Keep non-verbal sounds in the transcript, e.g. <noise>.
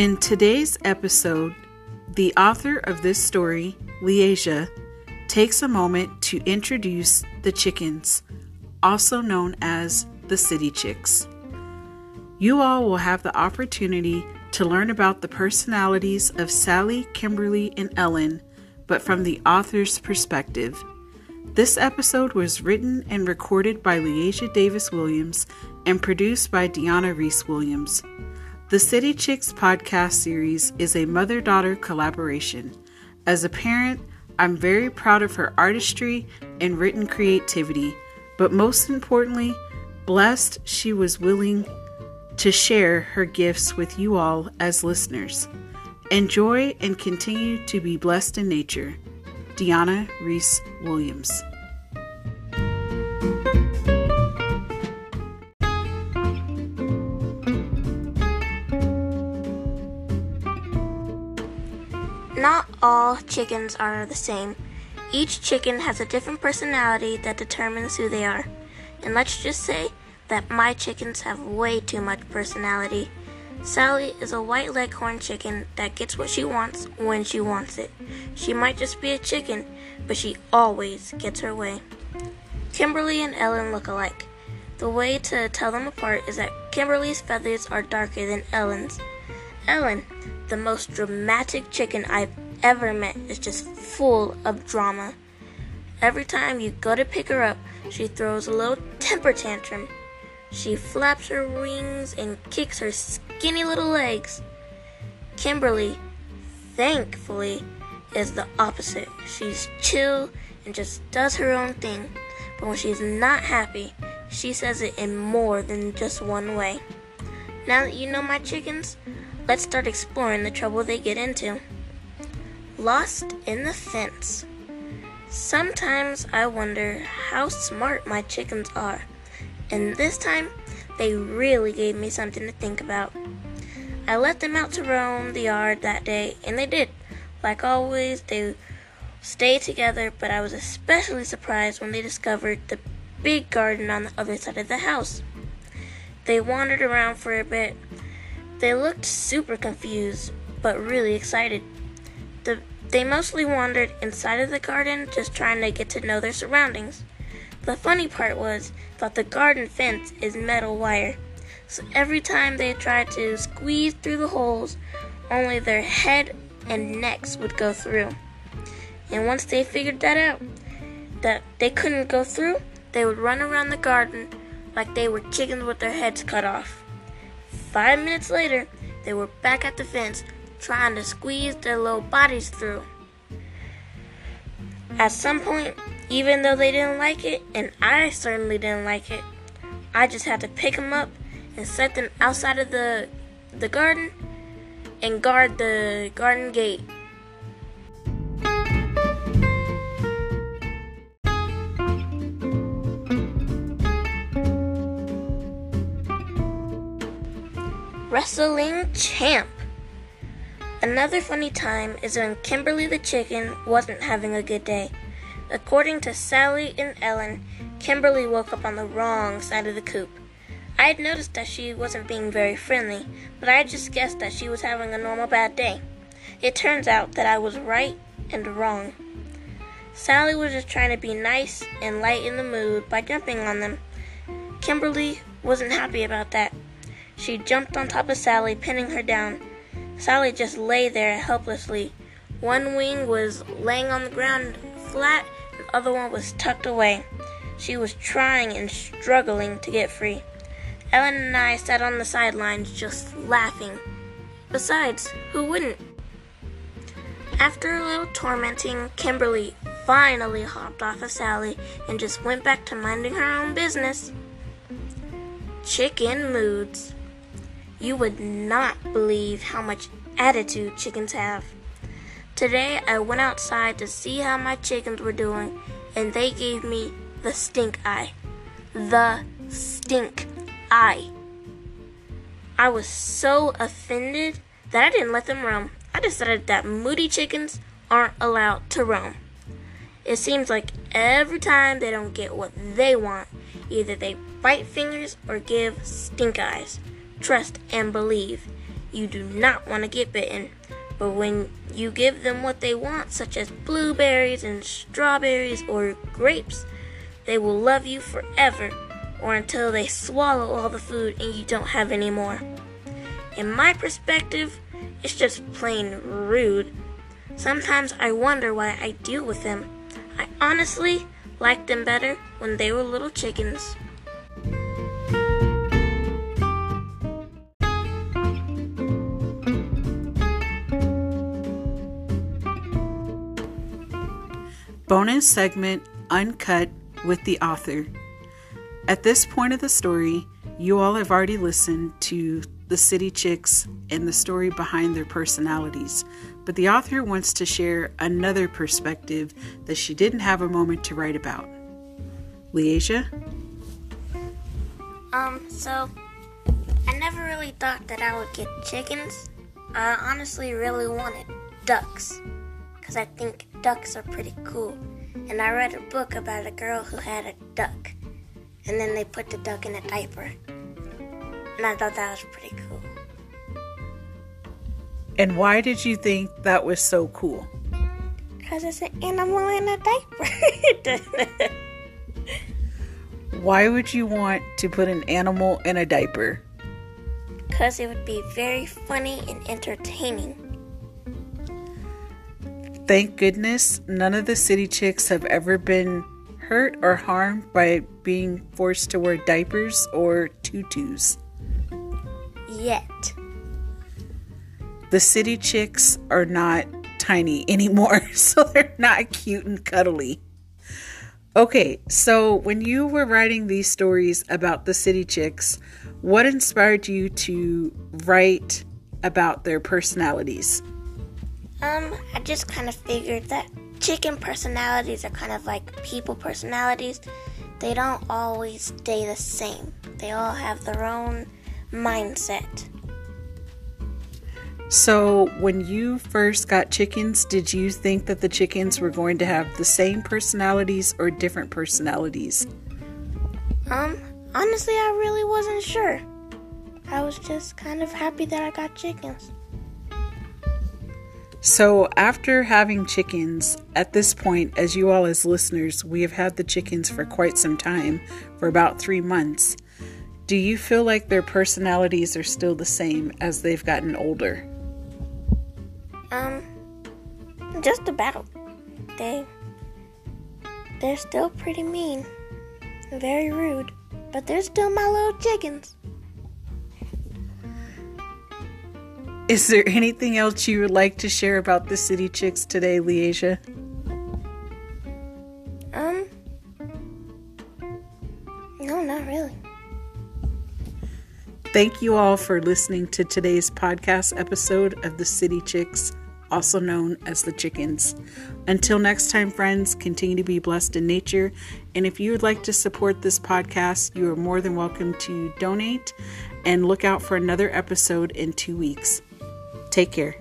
In today's episode, the author of this story, Le'Aszia, takes a moment to introduce the chickens, also known as the city chicks. You all will have the opportunity to learn about the personalities of Sally, Kimberly, and Ellen, but from the author's perspective. This episode was written and recorded by Le'Aszia Davis Williams and produced by Diona Reese Williams. The City Chicks podcast series is a mother daughter collaboration. As a parent, I'm very proud of her artistry and written creativity, but most importantly, blessed she was willing to share her gifts with you all as listeners. Enjoy and continue to be blessed in nature. Diona Reese Williams. Not all chickens are the same. Each chicken has a different personality that determines who they are. And let's just say that my chickens have way too much personality. Sally is a white leghorn chicken that gets what she wants when she wants it. She might just be a chicken, but she always gets her way. Kimberly and Ellen look alike. The way to tell them apart is that Kimberly's feathers are darker than Ellen's. Ellen, the most dramatic chicken I've ever met, is just full of drama. Every time you go to pick her up, she throws a little temper tantrum. She flaps her wings and kicks her skinny little legs. Kimberly, thankfully, is the opposite. She's chill and just does her own thing. But when she's not happy, she says it in more than just one way. Now that you know my chickens, let's start exploring the trouble they get into. Lost in the fence. Sometimes I wonder how smart my chickens are, and this time they really gave me something to think about. I let them out to roam the yard that day, and they did. Like always, they stayed together, but I was especially surprised when they discovered the big garden on the other side of the house. They wandered around for a bit. They looked super confused, but really excited. The they mostly wandered inside of the garden, just trying to get to know their surroundings. The funny part was that the garden fence is metal wire, so every time they tried to squeeze through the holes, only their head and necks would go through. And once they figured that out, that they couldn't go through, they would run around the garden like they were chickens with their heads cut off. Five minutes later, they were back at the fence trying to squeeze their little bodies through. At some point, even though they didn't like it, and I certainly didn't like it, I just had to pick them up and set them outside of the the garden and guard the garden gate. Wrestling champ. Another funny time is when Kimberly the chicken wasn't having a good day. According to Sally and Ellen, Kimberly woke up on the wrong side of the coop. I had noticed that she wasn't being very friendly, but I had just guessed that she was having a normal bad day. It turns out that I was right and wrong. Sally was just trying to be nice and lighten the mood by jumping on them. Kimberly wasn't happy about that. She jumped on top of Sally, pinning her down. Sally just lay there helplessly. One wing was laying on the ground flat, the other one was tucked away. She was trying and struggling to get free. Ellen and I sat on the sidelines just laughing. Besides, who wouldn't? After a little tormenting, Kimberly finally hopped off of Sally and just went back to minding her own business. Chicken moods. You would not believe how much attitude chickens have. Today I went outside to see how my chickens were doing, and they gave me the stink eye. The stink eye. I was so offended that I didn't let them roam. I decided that moody chickens aren't allowed to roam. It seems like every time they don't get what they want, either they bite fingers or give stink eyes trust, and believe. you do not want to get bitten. But when you give them what they want, such as blueberries and strawberries or grapes, they will love you forever or until they swallow all the food and you don't have any more. In my perspective, it's just plain rude. Sometimes I wonder why I deal with them. I honestly liked them better when they were little chickens. Bonus segment Uncut with the author. At this point of the story, you all have already listened to the city chicks and the story behind their personalities, but the author wants to share another perspective that she didn't have a moment to write about. Le'Aszia? Um, so I never really thought that I would get chickens. I honestly really wanted ducks because I think ducks are pretty cool. And I read a book about a girl who had a duck, and then they put the duck in a diaper. And I thought that was pretty cool. And why did you think that was so cool? Because it's an animal in a diaper. <laughs> why would you want to put an animal in a diaper? Because it would be very funny and entertaining. Thank goodness none of the city chicks have ever been hurt or harmed by being forced to wear diapers or tutus. Yet. The city chicks are not tiny anymore, <laughs> so they're not cute and cuddly. Okay, so when you were writing these stories about the city chicks, what inspired you to write about their personalities? Um, I just kind of figured that chicken personalities are kind of like people personalities. They don't always stay the same. They all have their own mindset. So, when you first got chickens, did you think that the chickens were going to have the same personalities or different personalities? Um, honestly, I really wasn't sure. I was just kind of happy that I got chickens. So, after having chickens, at this point, as you all as listeners, we have had the chickens for quite some time, for about three months. Do you feel like their personalities are still the same as they've gotten older? Um, just about. They they're still pretty mean, very rude, but they're still my little chickens. Is there anything else you would like to share about the City Chicks today, Le'Aszia? Um, no, not really. Thank you all for listening to today's podcast episode of the City Chicks, also known as the Chickens. Until next time, friends, continue to be blessed in nature. And if you would like to support this podcast, you are more than welcome to donate and look out for another episode in two weeks. Take care.